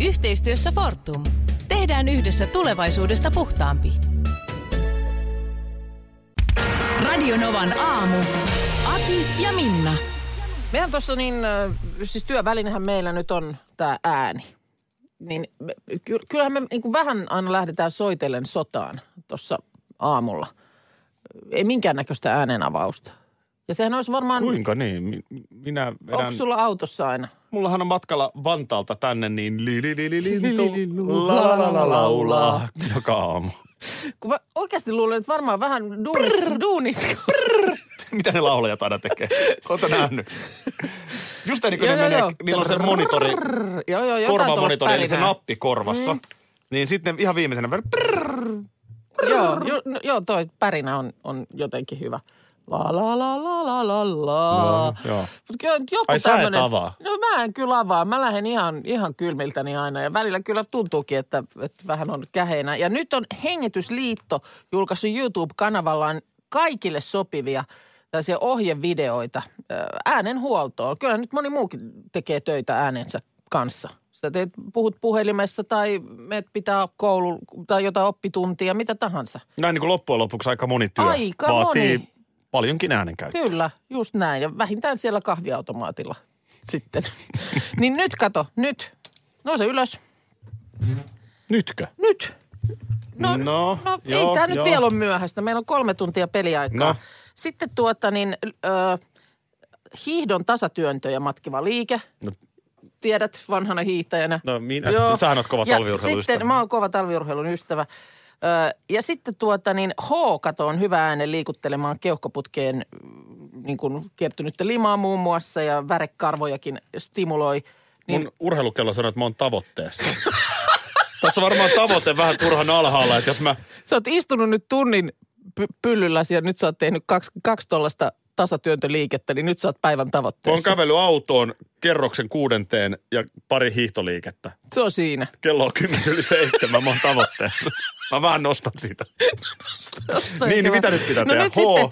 Yhteistyössä Fortum. Tehdään yhdessä tulevaisuudesta puhtaampi. Radionovan aamu. Ati ja Minna. Mehän tuossa niin, siis työvälinehän meillä nyt on tämä ääni. Niin me- ky- kyllähän me niin vähän aina lähdetään soitellen sotaan tuossa aamulla. Ei minkäännäköistä äänenavausta. Ja sehän olisi varmaan... Kuinka niin? Mi- Minä vedän... Onko sulla autossa aina? Mullahan on matkalla Vantaalta tänne niin li li li li lintu la la la la laulaa joka aamu. Kun mä oikeasti luulen, että varmaan vähän duunis... duunis Mitä ne laulajat aina tekee? Oletko nähnyt? Just ennen kuin ne menee, niillä on se monitori, korvamonitori, eli se nappi korvassa. Niin sitten ihan viimeisenä Joo, jo, no, joo, toi pärinä on, on jotenkin hyvä. La la la la la la la. No. Mut kyllä joku Ai sä et tämmönen- avaa? No mä en kyllä avaa. Mä lähden ihan, ihan kylmiltäni aina ja välillä kyllä tuntuukin, että, että vähän on käheinä. Ja nyt on Hengitysliitto julkaissut YouTube-kanavallaan kaikille sopivia tällaisia ohjevideoita ö, äänenhuoltoon. Kyllä nyt moni muukin tekee töitä äänensä kanssa. Sä teet, puhut puhelimessa tai meet pitää koulu tai jotain oppituntia, mitä tahansa. Näin niin kuin loppujen lopuksi aika moni työ Aika vaatii moni. Paljonkin äänenkäyttöä. Kyllä, just näin. Ja vähintään siellä kahviautomaatilla sitten. niin nyt kato, nyt. Nouse ylös. Nytkö? Nyt. No, No, no joo, ei tämä nyt vielä ole myöhäistä. Meillä on kolme tuntia peliaikaa. No. Sitten tuota niin, ö, hiihdon tasatyöntöjä matkiva liike. No. Tiedät vanhana hiihtäjänä. No minä, sähän oot kova ja talviurheilun sitten, ystävä. mä oon kova talviurheilun ystävä. Ja sitten tuota niin, H-kato on hyvä äänen liikuttelemaan keuhkoputkeen mm, niin kuin kertynyttä limaa muun muassa ja värekarvojakin stimuloi. Niin, Mun urheilukello sanoo, että mä oon tavoitteessa. Tässä on varmaan tavoite vähän turhan alhaalla, että jos mä... Sä oot istunut nyt tunnin py- pyllylläsi ja nyt sä oot tehnyt kaksi, kaksi tollasta tasatyöntöliikettä, niin nyt sä oot päivän Kun on tavoitteessa. kävellyt autoon kerroksen kuudenteen ja pari hiihtoliikettä. Se on siinä. Kello on kymmenen yli seitsemän, mä oon tavoitteessa. Mä vähän nostan sitä. Tosta Niin, niin mitä nyt pitää no tehdä? Nyt sitten,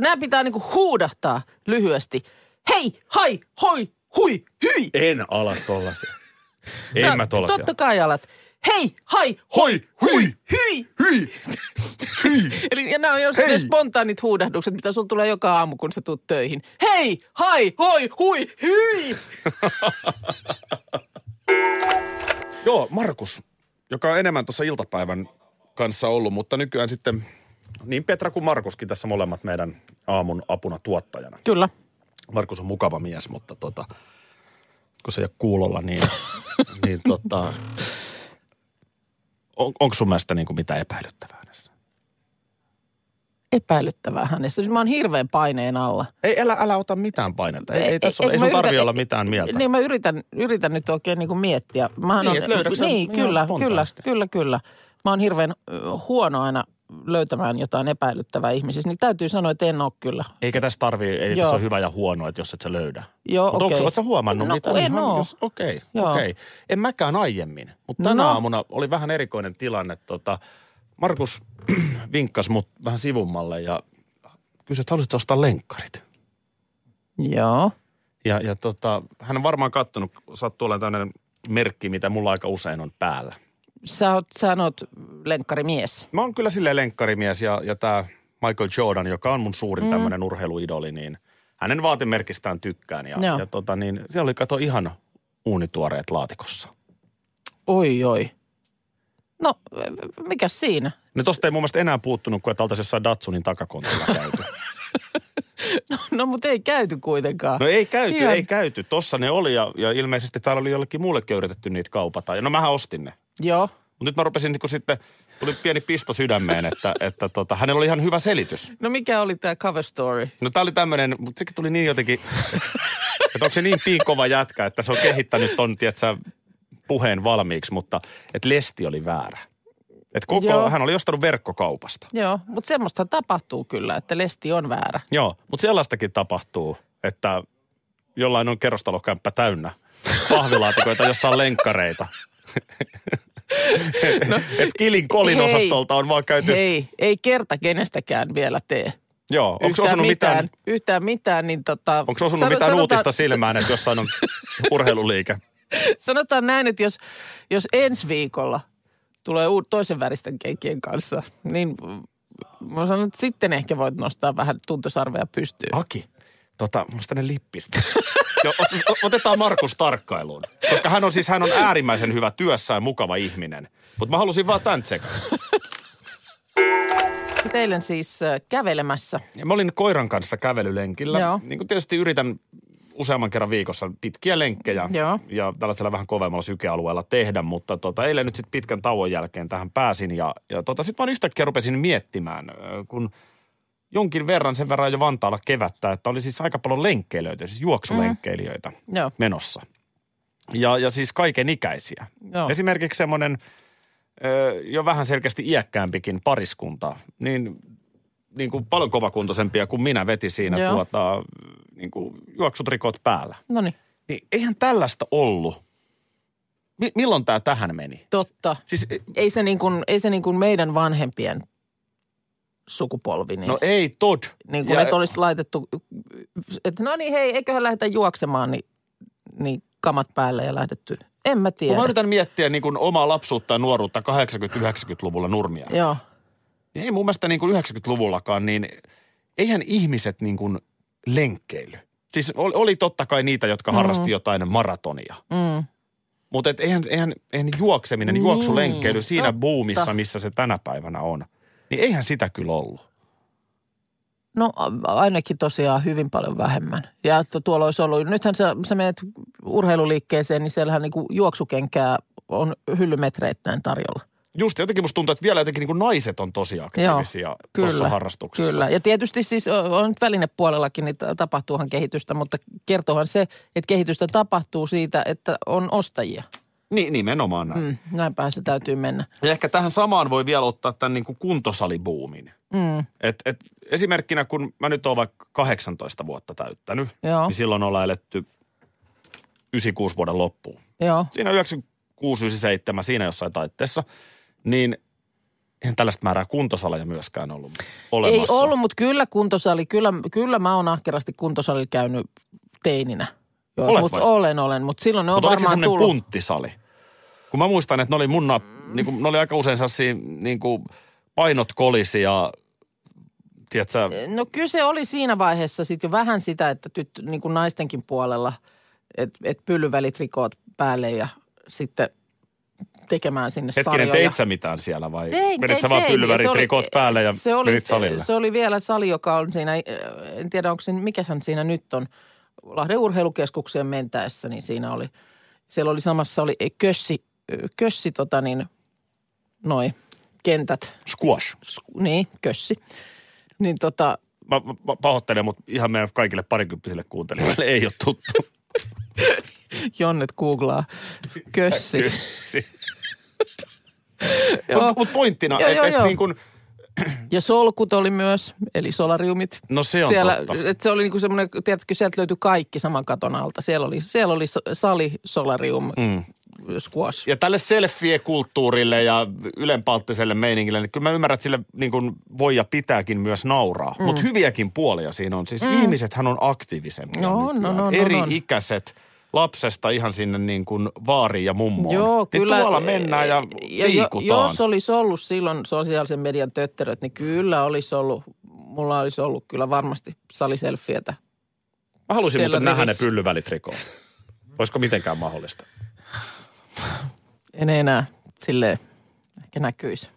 nämä pitää niinku huudahtaa lyhyesti. Hei, hai, hoi, hui, hyi. En ala tollasia. En No, mä tollasia. Totta kai alat. Hei, hai, Hoi, hui, hyi. hyi, hyi. Eli ja nämä on jos Hei. spontaanit huudahdukset, mitä sulla tulee joka aamu, kun sä tuut töihin. Hei, hai, hoi, hui, hyi. Joo, Markus, joka on enemmän tuossa iltapäivän kanssa ollut, mutta nykyään sitten niin Petra kuin Markuskin tässä molemmat meidän aamun apuna tuottajana. Kyllä. Markus on mukava mies, mutta tota, kun se ei ole kuulolla, niin, niin tota, on, onko sun mielestä niin kuin mitään epäilyttävää näissä? Epäilyttävää hänessä. Siis Mä oon hirveän paineen alla. Ei, älä, älä ota mitään painetta. Ei, ei, tässä ole, ei sun mä tarvi olla mitään mieltä. Niin mä yritän, yritän nyt oikein niin kuin miettiä. Mähän Niin, on, et Niin, ihan kyllä, kyllä, kyllä, kyllä. Mä oon hirveän huono aina löytämään jotain epäilyttävää ihmisissä. Niin täytyy sanoa, että en ole kyllä. Eikä tässä tarvii, ei Joo. tässä ole hyvä ja huono, että jos et sä löydä. Joo, Mutta okei. onko sä huomannut No, mitä? kun en oo. Okei, Joo. okei. En mäkään aiemmin, mutta tänä No. aamuna oli vähän erikoinen tilanne. Tota, Markus vinkkasi mut vähän sivummalle ja kysyi, että haluaisitko ostaa lenkkarit? Joo. Ja, ja tota, hän on varmaan kattonut, sattuu olemaan tämmöinen merkki, mitä mulla aika usein on päällä. Sä oot, sä oot lenkkarimies. Mä oon kyllä silleen lenkkarimies ja, ja tämä Michael Jordan, joka on mun suurin mm. tämmöinen urheiluidoli, niin hänen vaatemerkistään tykkään. Ja, Joo. ja tota, niin, siellä oli kato ihan uunituoreet laatikossa. Oi, oi. No, mikä siinä? No tosta ei mun mielestä enää puuttunut, kun että oltaisiin jossain Datsunin takakontilla käyty. No, mutta ei käyty kuitenkaan. No ei käyty, Ihan- ei käyty. Tossa ne oli ja, ja ilmeisesti täällä oli jollekin muullekin yritetty niitä kaupata. Ja no mähän ostin ne. Joo. Mutta nyt mä rupesin niin sitten, tuli pieni pisto sydämeen, että, että tota, hänellä oli ihan hyvä selitys. No mikä oli tämä cover story? No tää oli tämmönen, mutta sekin tuli niin jotenkin, että onko se niin piinkova jätkä, että se on kehittänyt ton, tietsä, puheen valmiiksi, mutta että lesti oli väärä. Et koko, Joo. hän oli ostanut verkkokaupasta. Joo, mutta semmoista tapahtuu kyllä, että lesti on väärä. Joo, mutta sellaistakin tapahtuu, että jollain on kerrostalokämppä täynnä pahvilaatikoita, jossa on lenkkareita. no, Et kilin kolin hei, osastolta on vaan käyty. Hei, ei kerta kenestäkään vielä tee. Joo, onko yhtään osunut mitään, mitään Yhtään mitään, niin tota... onko osunut sano- mitään sanotaan- uutista silmään, että jossain on urheiluliike? Sanotaan näin, että jos, jos ensi viikolla tulee toisen väristen kenkien kanssa, niin mä sanon, että sitten ehkä voit nostaa vähän tuntosarvea pystyyn. Aki, tota, olisi tänne lippistä. jo, ot- ot- otetaan Markus tarkkailuun. Koska hän on siis, hän on äärimmäisen hyvä työssään mukava ihminen. Mutta mä halusin vaan tämän tsekata. Eilen siis äh, kävelemässä. Ja mä olin koiran kanssa kävelylenkillä. Joo. Niin kuin tietysti yritän useamman kerran viikossa pitkiä lenkkejä Joo. ja tällaisella vähän kovemmalla sykealueella tehdä, mutta tota, eilen nyt sitten pitkän tauon jälkeen tähän pääsin ja, ja tota, sitten vaan yhtäkkiä rupesin miettimään, kun jonkin verran sen verran jo Vantaalla kevättä, että oli siis aika paljon lenkkeilijöitä, siis juoksulenkkeilijöitä Joo. menossa. Ja, ja siis kaiken ikäisiä. Joo. Esimerkiksi semmoinen jo vähän selkeästi iäkkäämpikin pariskunta, niin, niin kuin paljon kovakuntoisempia kuin minä veti siinä Joo. tuota, niin kuin juoksutrikot päällä. No niin, Niin eihän tällaista ollut. Mi- milloin tämä tähän meni? totta. Siis, Ei se niin kuin, ei se niin kuin meidän vanhempien sukupolvi, niin, no ei tod. niin kuin Ja- että olisi laitettu, että no niin hei, eiköhän lähdetä juoksemaan, niin, niin kamat päälle ja lähdetty. En mä Kun tiedä. mä yritän miettiä niin kuin omaa lapsuutta ja nuoruutta 80-90-luvulla nurmia. Joo, Niin ei mun mielestä niin kuin 90-luvullakaan, niin eihän ihmiset niin kuin lenkkeily. Siis oli, oli totta kai niitä, jotka harrasti jotain maratonia. mm. Mutta et eihän, eihän, eihän juokseminen, niin, Niin, juoksulenkkeily siinä totta. buumissa, missä se tänä päivänä on. Niin eihän sitä kyllä ollut. No ainakin tosiaan hyvin paljon vähemmän. Ja että tuolla olisi ollut, nythän sä, sä menet urheiluliikkeeseen, niin siellähän niin juoksukenkää on hyllymetreittäin tarjolla. Just jotenkin musta tuntuu, että vielä jotenkin niin kuin naiset on tosi aktiivisia tuossa harrastuksessa. Kyllä, ja tietysti siis on nyt välinepuolellakin, niin ta- tapahtuuhan kehitystä, mutta kertohan se, että kehitystä tapahtuu siitä, että on ostajia. Niin, nimenomaan näin. Mm. Näinpäin se täytyy mennä. Ja ehkä tähän samaan voi vielä ottaa tämän niin kuin kuntosalibuumin. Mm, Et, et esimerkkinä, kun mä nyt oon vaikka 18 vuotta täyttänyt, joo, niin silloin ollaan eletty 96 vuoden loppuun. joo. Siinä 96, 97, siinä jossain taitteessa, niin eihän tällaista määrää kuntosaleja myöskään ollut olemassa. Ei ollut, mutta kyllä kuntosali, kyllä, kyllä mä oon ahkerasti kuntosalilla käynyt teininä. Joo, Olet mut vai? olen, olen, mutta silloin ne on se varmaan tullut. punttisali? Kun mä muistan, että ne oli mun nap- niin kuin, ne oli aika usein sellaisia niin kuin painot kolisi ja tiedätkö, No kyllä se oli siinä vaiheessa sitten jo vähän sitä, että tyt, niin kuin naistenkin puolella, että et pyllyvälitrikoot päälle ja sitten tekemään sinne hetkinen, sarjoja. teit sä mitään siellä vai Tein, menit tein, sä vaan Se oli- päälle ja se oli, menit salille? Se oli vielä sali, joka on siinä, äh, en tiedä onko se, mikähän siinä nyt on, Lahden urheilukeskukseen mentäessä, niin siinä oli, siellä oli samassa oli kössi, kössi tota niin, noi kentät. Squash. Niin, kössi. Niin tota, mä mä pahoittelen, mutta ihan meidän kaikille parikymppisille kuuntelijoille ei ole tuttu. Jonnet googlaa kössi. Kössi. Mutta mut pointtina, että et niin kuin, Ja solkut oli myös, eli solariumit. no se on Siellä, totta. et se oli niinku semmoinen, tiedätkö, sieltä löytyi kaikki saman katon alta. Siellä oli, siellä oli sali, solarium, mm. squash. Ja tälle selfie-kulttuurille ja ylenpalttiselle meiningille, niin kyllä mä ymmärrän, että sille niin kuin voi ja pitääkin myös nauraa. Mm. Mutta hyviäkin puolia siinä on. Siis mm. ihmisethän on aktiivisempia No nykyään. no, no, no, Eri on. ikäiset lapsesta ihan sinne niin kuin vaariin ja mummoon. Joo, niin kyllä. tuolla mennään ja, ja jo, liikutaan. jos olisi ollut silloin sosiaalisen median tötteröt, niin kyllä olisi ollut, mulla olisi ollut kyllä varmasti saliselfietä. Mä haluaisin siellä muuten nähdä ne rivissä. pyllyvälitrikoot. Olisiko mitenkään mahdollista? En enää silleen ehkä näkyisi.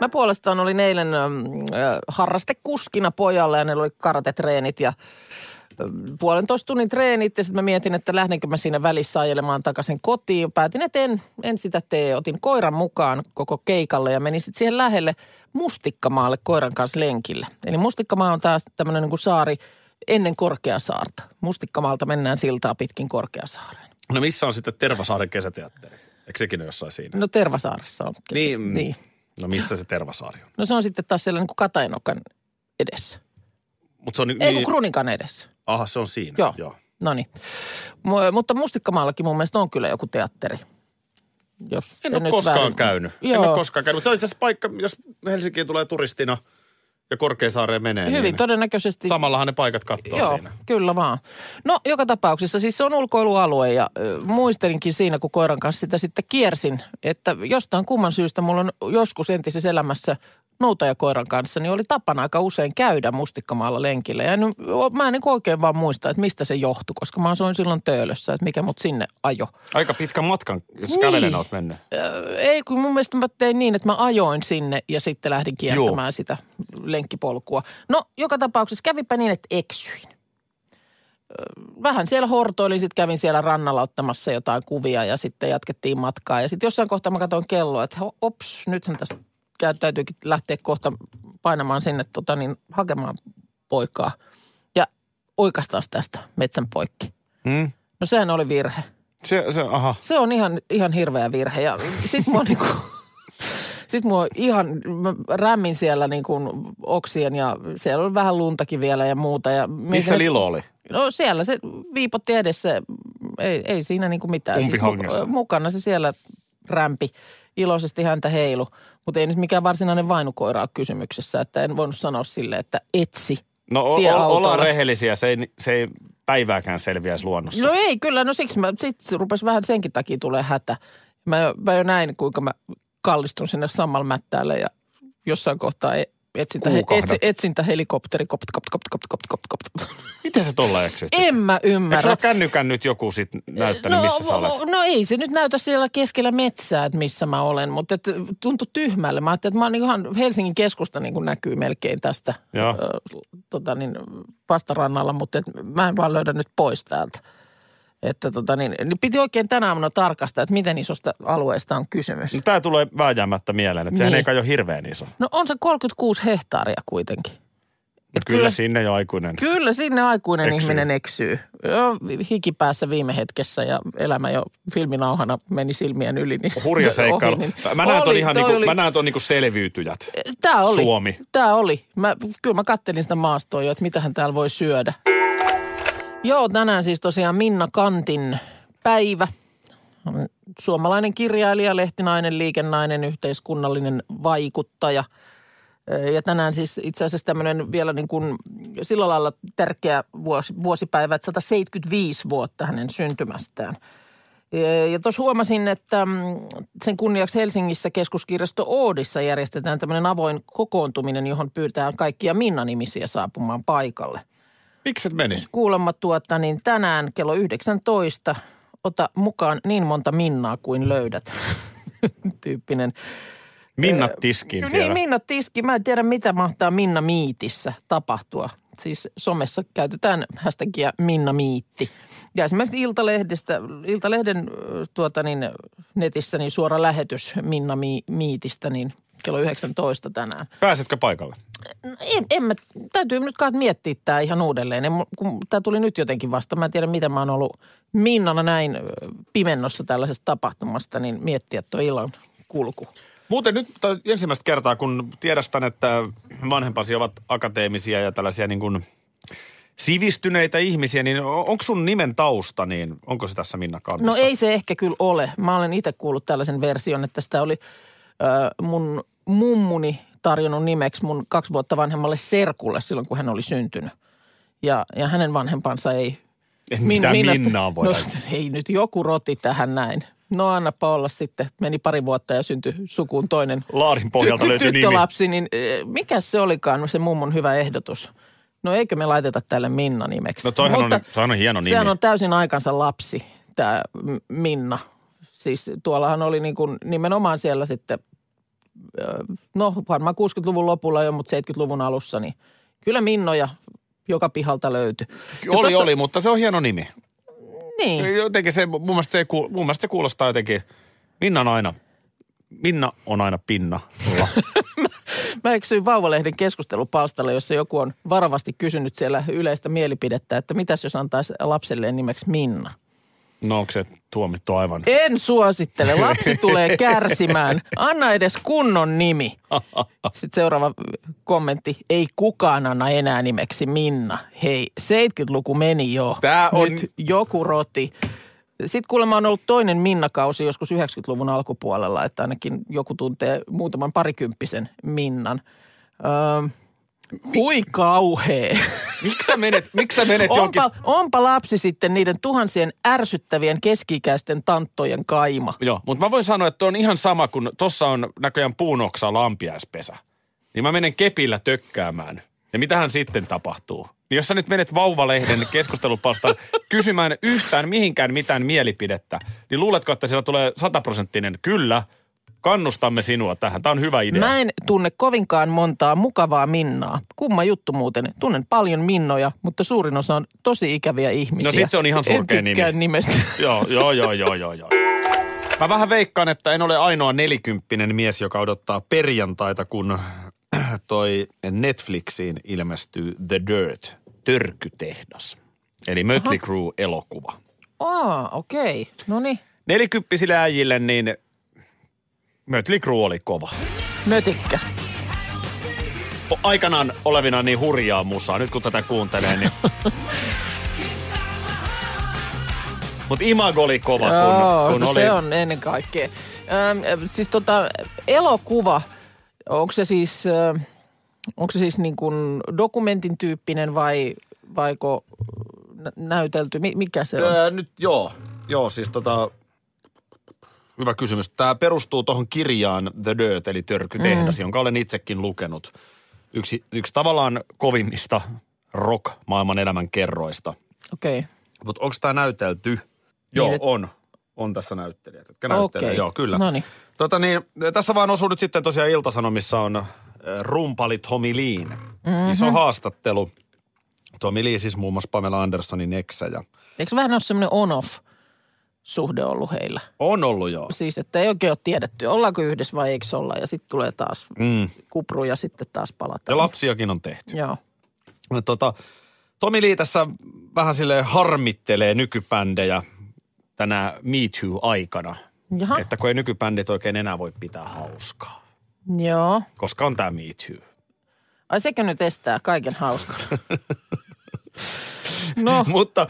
Mä puolestaan olin eilen ähm, äh, harrastekuskina pojalle ja ne oli karatetreenit ja puolentoista tunnin treenit ja sitten mä mietin, että lähdenkö mä siinä välissä ajelemaan takaisin kotiin. Päätin, että en, en sitä tee. Otin koiran mukaan koko keikalle ja menin sitten siihen lähelle Mustikkamaalle koiran kanssa lenkille. Eli Mustikkamaa on taas tämmöinen niin kuin saari ennen Korkeasaarta. Mustikkamaalta mennään siltaa pitkin Korkeasaareen. No missä on sitten Tervasaaren kesäteatteri? Eikö sekin ole jossain siinä? No Tervasaaressa on. kesä- Niin. niin. No mistä se Tervasaari on? No se on sitten taas siellä niin kuin Katainokan edessä. Mutta se on Ei niin, kun Krunikan edessä. Aha, se on siinä. Joo. Joo. No niin. Mu- Mutta Mustikkamaallakin mun mielestä on kyllä joku teatteri. Jos En ole nyt koskaan väärin- käynyt. En Joo. ole koskaan käynyt. Mutta se on itse asiassa paikka, jos Helsinkiin tulee turistina ja Korkeasaareen menee. Hyvin niin todennäköisesti. Samallahan ne paikat katsoo Joo, siinä. kyllä vaan. No joka tapauksessa siis se on ulkoilualue ja ö, muistelinkin siinä, kun koiran kanssa sitä sitten kiersin, että jostain kumman syystä mulla on joskus entisessä elämässä noutajakoiran kanssa, niin oli tapana aika usein käydä Mustikkamaalla lenkillä. Ja en, mä en niin oikein vaan muista, että mistä se johtui, koska mä asuin silloin töölössä, että mikä mut sinne ajo. Aika pitkän matkan, jos Niin. kävelen oot mennyt. Ei, kun mun mielestä mä tein niin, että mä ajoin sinne ja sitten lähdin kiertämään sitä lenkkipolkua. No, joka tapauksessa kävipä niin, että eksyin. Vähän siellä hortoilin, sitten kävin siellä rannalla ottamassa jotain kuvia ja sitten jatkettiin matkaa. Ja sitten jossain kohtaa mä katsoin kelloa, että ops, nythän tästä täytyykin lähteä kohta painamaan sinne tota, niin, hakemaan poikaa. Ja oikastaan tästä metsän poikki. Hmm? No sehän oli virhe. Se, se, aha. Se on ihan, ihan hirveä virhe. Ja sit mua niinku, sit mua ihan, mä rämmin siellä niinku oksien ja siellä oli vähän luntakin vielä ja muuta. Ja Missä mietin- Lilo oli? No siellä se viipotti edessä, ei, ei siinä niinku mitään. Mu- mukana se siellä rämpi, iloisesti häntä heilu. Mutta ei nyt mikään varsinainen vainukoira ole kysymyksessä, että en voinut sanoa sille, että etsi. No o- o- ollaan rehellisiä, se ei, se ei päivääkään selviäisi luonnossa. No ei, kyllä, no siksi mä, sit rupesi vähän senkin takia tulee hätä. Mä mä jo näin, kuinka mä kallistun sinne sammalmättäälle ja jossain kohtaa e- etsintä, he, etsintä helikopteri, kopt, kopt, kopt, kopt, kopt, kopt, kopt. Miten se tolla eksyt? En mä Eikö ymmärrä. sulla kännykän nyt joku sit näyttänyt, missä sä olet? No ei se nyt näytä siellä keskellä metsää, että missä mä olen, mutta et, tuntui tyhmälle. Mä ajattelin, että mä oon niin ihan Helsingin keskusta niin kuin näkyy melkein tästä Joo. ö, tota niin, vastarannalla, mutta et mä en vaan löydä nyt pois täältä. Että tota niin, niin piti oikein tänä aamuna tarkastaa, että miten isosta alueesta on kysymys. No, tää tulee vääjäämättä mieleen, että sehän Niin. ei kai ole hirveän iso. No on se 36 hehtaaria kuitenkin. Et kyllä, kyllä sinne jo aikuinen. Kyllä sinne aikuinen Eksyy. ihminen eksyy. Joo, hikipäässä viime hetkessä ja elämä jo filminauhana meni silmien yli. Niin Hurja seikkailu. ohi, niin Mä näen ton oli, ihan niinku, oli- mä näen ton niinku selviytyjät. Tää oli. Suomi. Tää oli. Mä, kyllä mä kattelin sitä maastoa jo, että mitähän täällä voi syödä. Joo, tänään siis tosiaan Minna Kantin päivä. Suomalainen kirjailija, lehtinainen, liikennainen, yhteiskunnallinen vaikuttaja. Ja tänään siis itse asiassa tämmöinen vielä niin kuin sillä lailla tärkeä vuosi, vuosipäivä, että 175 vuotta hänen syntymästään. Ja tuossa huomasin, että mm, sen kunniaksi Helsingissä keskuskirjasto Oodissa järjestetään tämmöinen avoin kokoontuminen, johon pyydetään kaikkia Minna-nimisiä saapumaan paikalle. Miksi et menis? Kuulemma tuota, niin tänään kello 19 ota mukaan niin monta Minnaa kuin löydät. Tyyppinen. Minnat tiskiin Niin, siellä. Minna Tiski. Mä en tiedä, mitä mahtaa Minna Miitissä tapahtua. Siis somessa käytetään hashtagia Minna Miitti. Ja esimerkiksi Iltalehdestä, Iltalehden ö, tuota niin, netissä niin suora lähetys Minna Mi- Miitistä niin kello 19 tänään. Pääsetkö paikalle? No En, en mä, täytyy nyt kai miettiä tämä ihan uudelleen. En, kun tämä tuli nyt jotenkin vasta. Mä en tiedä, miten mä oon ollut Minnana näin pimennossa tällaisesta tapahtumasta, niin miettiä tuo illan kulku. Muuten nyt ensimmäistä kertaa, kun tiedostan, että vanhempasi ovat akateemisia ja tällaisia niin kuin sivistyneitä ihmisiä, niin onko sun nimen tausta, niin onko se tässä Minna Kantissa? No ei se ehkä kyllä ole. Mä olen itse kuullut tällaisen version, että sitä oli ö, mun mummuni tarjonnut nimeksi mun kaksi vuotta vanhemmalle serkulle silloin, kun hän oli syntynyt. Ja, ja hänen vanhempansa ei... Et mitään Minnasta- Minnaa voi No ei nyt joku roti tähän näin. No annapa olla sitten. Meni pari vuotta ja syntyi sukuun toinen Laarin pohjalta ty- ty- löytyy nimi. tyttölapsi. Niin eh, mikä se olikaan se mummon hyvä ehdotus? No eikö me laiteta tälle Minna nimeksi? No toihan on, sehän on hieno nimi. Sehän on täysin aikansa lapsi, tämä Minna. Siis tuollahan oli niin kuin nimenomaan siellä sitten, no varmaan 60-luvun lopulla jo, mutta 70-luvun alussa, niin kyllä Minnoja joka pihalta löytyi. Oli, tossa- oli, mutta se on hieno nimi. Niin, Jotenkin se, mun mielestä se, mun mielestä se kuulostaa jotenkin, Minna on aina, Minna on aina pinna. mä eksyin Vauvalehden keskustelupalstalle, jossa joku on varovasti kysynyt siellä yleistä mielipidettä, että mitäs jos antaisi lapselleen nimeksi Minna. No onko se tuomittu aivan? En suosittele. Lapsi tulee kärsimään. Anna edes kunnon nimi. Sitten seuraava kommentti. Ei kukaan anna enää nimeksi Minna. Hei, 70-luku meni jo. Tää on- Nyt joku roti. Sitten kuulemma on ollut toinen Minna-kausi joskus 90-luvun alkupuolella, että ainakin joku tuntee muutaman parikymppisen Minnan. Öö, hui kauhea. Miksi sä menet, miksi sä menet jonkin... Onpa, onpa lapsi sitten niiden tuhansien ärsyttävien keski-ikäisten tanttojen kaima. Joo, mutta mä voin sanoa, että on ihan sama, kun tossa on näköjään puunoksa lampiaispesä. Niin mä menen kepillä tökkäämään. Ja mitähän sitten tapahtuu? Niin jos sä nyt menet Vauvalehden keskustelupalstalle kysymään yhtään mihinkään mitään mielipidettä, niin luuletko, että siellä tulee sataprosenttinen kyllä, kannustamme sinua tähän. Tämä on hyvä idea. Mä en tunne kovinkaan montaa mukavaa Minnaa. Kumma juttu muuten. Tunnen paljon Minnoja, mutta suurin osa on tosi ikäviä ihmisiä. No sit se on ihan surkea nimi. nimestä. Joo, joo, joo, joo, joo, joo. Mä vähän veikkaan, että en ole ainoa nelikymppinen mies, joka odottaa perjantaita, kun toi Netflixiin ilmestyy The Dirt, törkytehdas. Eli Mötley Crue-elokuva. Aa, okei. Okay. No niin. Nelikyppisille äijille niin Mötley Crue oli kova. Mötikkä. Aikanaan olevina niin hurjaa musaa. Nyt kun tätä kuuntelee, niin... Mutta Imago oli kova, kun, Joo, kun no oli... se on ennen kaikkea. Öm, siis tota, elokuva, onko se siis, onko se siis niin kuin dokumentin tyyppinen vai vaiko nä- näytelty? Mi- Mikä se on? Öö, nyt joo, joo siis tota, hyvä kysymys. Tämä perustuu tuohon kirjaan The Dirt, eli Törkytehdas, mm. jonka olen itsekin lukenut. Yksi, yksi tavallaan kovimmista rock-maailman elämän kerroista. Okei. Okay. Mutta onko tämä näytelty? Joo, et- on. On tässä näyttelijät, jotka näyttelee. Okei. Joo, kyllä. Noniin. Tota niin, tässä vaan osuu nyt sitten tosiaan Iltasanomissa on äh, rumpali Tommy Leen. Mm-hmm. Iso haastattelu. Tommy Lee siis muun muassa Pamela Andersonin eksä ja Eikö vähän ole semmoinen on-off suhde ollut heillä? on ollut joo. Siis, että ei oikein ole tiedetty, ollaanko yhdessä vai eikö olla. Ja sitten tulee taas Mm. kupru ja sitten taas palataan. Ja lapsiakin on tehty. Joo. No, tota, Tomi Lee tässä vähän sille harmittelee nykybändejä tänä Me Too-aikana. Jaha. Että kun ei nykybändit oikein enää voi pitää hauskaa. Joo. Koska on tämä Me Too. Ai sekö nyt estää kaiken hauskan? no, Mutta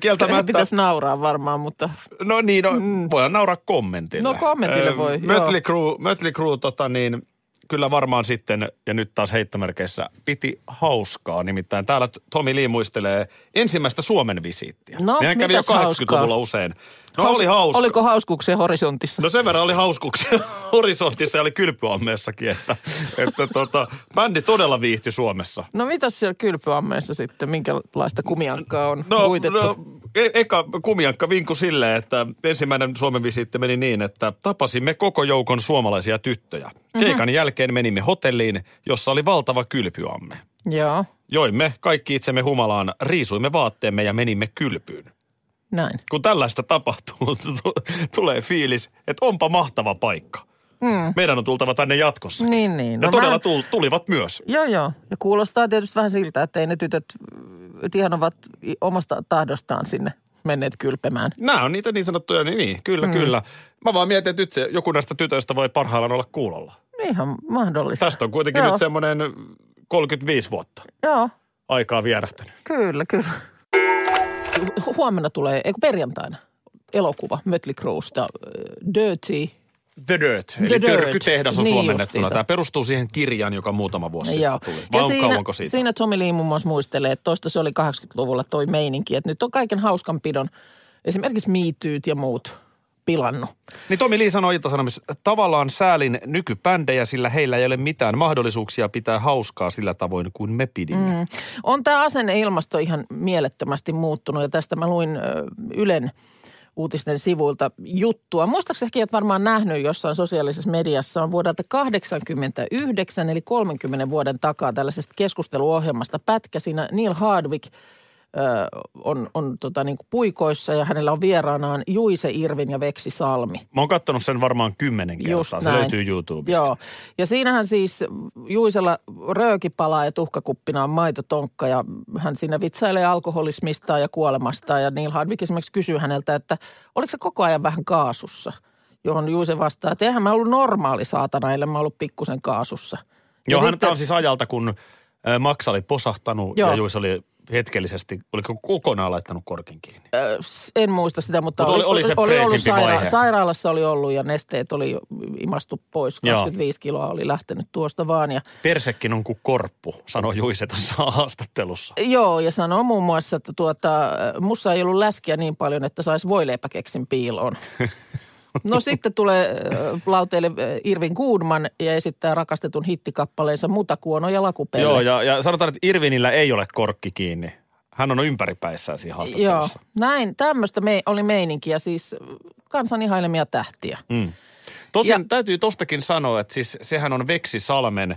kieltämättä... pitäisi nauraa varmaan, mutta No niin, no, mm. voidaan nauraa kommentille. No, kommentille Ö, voi, Mötley. Crue, Mötley Crue tota niin, kyllä varmaan sitten, ja nyt taas heittomerkeissä, piti hauskaa. Nimittäin täällä Tomi Lee muistelee ensimmäistä Suomen visiittiä. No, Nehän kävi jo mitäs hauskaa? 80-luvulla usein. No Haus- oli hauska. Oliko hauskuuksia horisontissa? No sen verran oli hauskuuksia horisontissa ja oli kylpyammeessakin, että, että tota, bändi todella viihti Suomessa. No mitäs siellä kylpyammeessa sitten? Minkälaista kumiankkaa on No, uitettu? no e- eka kumiankka vinku silleen, että ensimmäinen Suomen visiitti meni niin, että tapasimme koko joukon suomalaisia tyttöjä. Keikan jälkeen menimme hotelliin, jossa oli valtava kylpyamme. Joo, Joimme kaikki itsemme humalaan, riisuimme vaatteemme ja menimme kylpyyn. Näin. Kun tällaista tapahtuu, tulee fiilis, että onpa mahtava paikka. Mm. Meidän on tultava tänne jatkossa. Niin, niin. Ja No todella vähän- tul- tulivat myös. Joo, joo. Ja kuulostaa tietysti vähän siltä, että ei ne tytöt ihan ovat omasta tahdostaan sinne menneet kylpemään. Nämä on niitä niin sanottuja, niin, niin kyllä, mm. kyllä. Mä vaan mietin, että nyt se, joku näistä tytöistä voi parhaillaan olla kuulolla. Ihan mahdollista. Tästä on kuitenkin Joo. nyt semmoinen 35 vuotta Joo, aikaa vierähtänyt. kyllä, kyllä. Hu- Huomenna tulee, eikö perjantaina, elokuva Mötley Cruesta, äh, Dirty. The Dirt, eli The Dirt. Törkytehdas on Niin suomennettuna. Tämä perustuu siihen kirjaan, joka muutama vuosi Joo. sitten tuli. Vai on siinä, kauanko siitä? siinä Tommy Lee muun muassa muistelee, että toista se oli 80-luvulla toi meininki, että nyt on kaiken hauskanpidon, esimerkiksi miityyt ja muut pilannut. Niin Tomi Lee sanoi Ilta-Sanomissa, tavallaan säälin nykybändejä, sillä heillä ei ole mitään mahdollisuuksia pitää hauskaa sillä tavoin kuin me pidimme. Mm. On tämä asenneilmasto ihan mielettömästi muuttunut ja tästä mä luin ö, Ylen uutisten sivuilta juttua. Muistaakseni että varmaan nähnyt jossain sosiaalisessa mediassa on vuodelta 89 eli 30 vuoden takaa tällaisesta keskusteluohjelmasta pätkä. Siinä Neil Hardwick on, on tota, niin kuin puikoissa ja hänellä on vieraanaan Juise Irvin ja Veksi Salmi. Mä oon kattonut sen varmaan kymmenen Just kertaa. Se näin. löytyy YouTubesta. Joo, ja siinähän siis Juisella rööki palaa ja tuhkakuppina on maitotonkka ja hän siinä vitsailee alkoholismista ja kuolemasta. Ja Neil Hardwick esimerkiksi kysyy häneltä, että oliko se koko ajan vähän kaasussa? Johon Juise vastaa, että eihän mä ollut normaali saatana, ellei mä ollut pikkusen kaasussa. Joo, hän sitten- on siis ajalta, kun äh, Max oli posahtanut Joo. ja Juis oli hetkellisesti, oliko kokonaan laittanut korkin kiinni? S- En muista sitä, mutta Mutta oli- oli se oli ollut vaihe. sairaalassa oli ollut ja nesteet oli imastu pois. Joo. 25 kiloa oli lähtenyt tuosta vaan. Ja, Persekin on kuin korppu, sanoi Juise tuossa haastattelussa. joo, ja sanoo muun muassa, että tuota, mussa ei ollut läskiä niin paljon, että saisi voileipäkeksin piiloon. No sitten tulee lauteille Irvin Goodman ja esittää rakastetun hittikappaleensa Mutakuono ja Lakupelle. Joo, ja, ja sanotaan, että Irvinillä ei ole korkki kiinni. Hän on ympäripäissään siinä Joo, haastattelussa. näin. Tämmöistä me, oli meininkiä, siis kansan ihailemia tähtiä. Mm. Tosin Ja- täytyy tostakin sanoa, että siis sehän on Veksi Salmen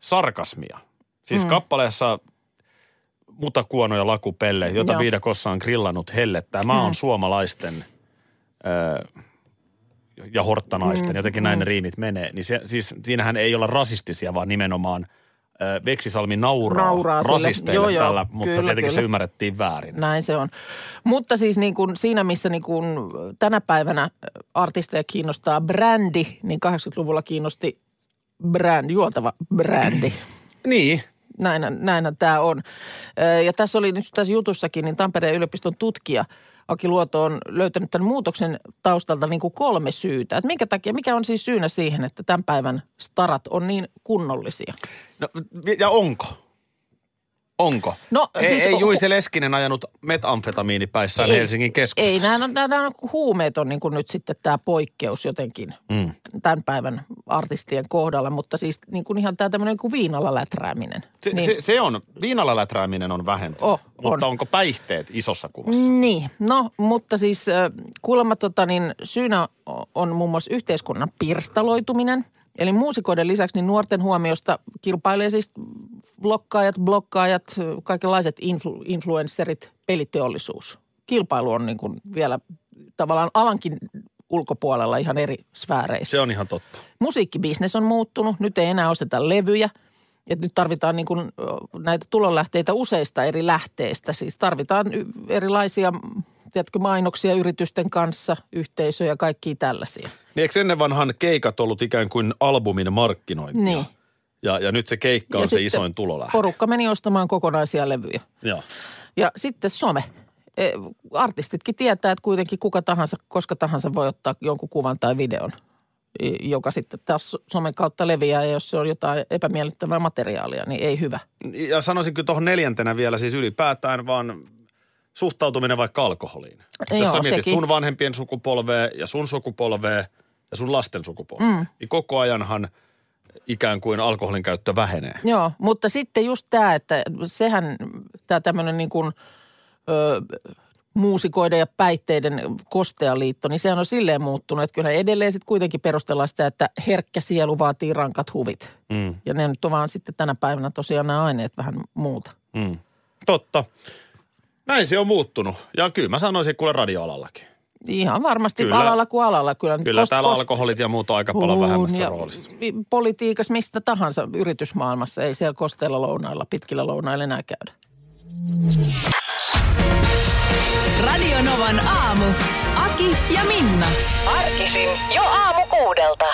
sarkasmia. Siis mm. kappaleessa Mutakuono ja Lakupelle, jota Joo. viidakossa on grillannut hellettä. Mä oon suomalaisten ö, ja horttanaisten, mm. jotenkin näin ne riimit menee. Niin se, siis siinähän ei olla rasistisia, vaan nimenomaan ö, Veksi Salmi nauraa, Nauraa rasisteille Joo, joo. tällä, mutta Kyllä, tietenkin se kyllä. ymmärrettiin väärin. Näin se on. Mutta siis niin kuin siinä, missä niin kuin tänä päivänä artisteja kiinnostaa brändi, niin 80-luvulla kiinnosti brand, juotava brändi. Niin, Näinhän, näinhän tämä on. Ja tässä oli nyt tässä jutussakin, niin Tampereen yliopiston tutkija Aki Luoto on löytänyt tämän muutoksen taustalta niin kuin kolme syytä. Että minkä takia, mikä on siis syynä siihen, että tämän päivän starat on niin kunnollisia? No, ja onko? Onko? No, ei, siis- ei Juise Leskinen ajanut metamfetamiinipäissään Ei. Helsingin keskustassa. Ei, nämä nämä on huumeet on niin kuin nyt sitten tämä poikkeus jotenkin Mm. tämän päivän artistien kohdalla, mutta siis niin kuin ihan tämä tämmöinen niin kuin viinalla läträäminen. Se, niin. se, se on, viinalla läträäminen on vähentynyt, Oh, mutta on. onko päihteet isossa kuvassa? Niin, no mutta siis kuulemma tota, niin syynä on muun muassa yhteiskunnan pirstaloituminen. Eli muusikoiden lisäksi niin nuorten huomiosta kilpailee siis blokkaajat, blokkaajat, kaikenlaiset influ, influencerit, peliteollisuus. Kilpailu on niin kuin vielä tavallaan alankin ulkopuolella ihan eri sfääreissä. Se on ihan totta. musiikkibisnes on muuttunut. Nyt ei enää osteta levyjä. Et nyt tarvitaan niin kuin näitä tulonlähteitä useista eri lähteistä. Siis tarvitaan erilaisia, tiedätkö, mainoksia yritysten kanssa, yhteisöjä, kaikkia tällaisia. Niin eikö ennen vanhan keikat ollut ikään kuin albumin markkinointia? Niin. Ja, ja nyt se keikka on Ja se isoin tulolähde. Porukka meni ostamaan kokonaisia levyjä. Joo. Ja sitten some. E, Artistitkin tietää, että kuitenkin kuka tahansa, koska tahansa voi ottaa jonkun kuvan tai videon, joka sitten taas somen kautta leviää. Ja jos se on jotain epämiellyttävää materiaalia, niin ei hyvä. Ja sanoisin kyllä tuohon neljäntenä vielä siis ylipäätään vaan suhtautuminen vaikka alkoholiin. Joo, Jos sä mietit sekin. sun vanhempien sukupolvea ja sun sukupolvea ja sun lasten sukupolvea, mm. niin koko ajanhan ikään kuin alkoholin käyttö vähenee. Joo, mutta sitten just tämä, että sehän tämä tämmöinen niin kuin ö, muusikoiden ja päitteiden kostealiitto, niin sehän on silleen muuttunut, että kyllä edelleen sitten kuitenkin perustellaan sitä, että herkkä sielu vaatii rankat huvit. Mm. Ja ne nyt on vaan sitten tänä päivänä tosiaan nämä aineet vähän muuta. Mm. Totta. Näin se on muuttunut. Ja kyllä mä sanoisin kuule radioalallakin. Ihan varmasti Kyllä. alalla kuin alalla. Kyllä, nyt Kyllä kost- täällä kost- alkoholit ja muut on aika paljon On, vähemmässä ja roolissa. Politiikassa mistä tahansa yritysmaailmassa ei siellä kosteilla lounailla, pitkillä lounailla enää käydä. Radio Novan aamu. Aki ja Minna. Arkisin jo aamu kuudelta.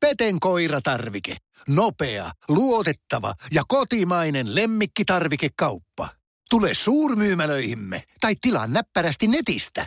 Peten koiratarvike. Nopea, luotettava ja kotimainen lemmikkitarvikekauppa. Tule suurmyymälöihimme tai tilaa näppärästi netistä.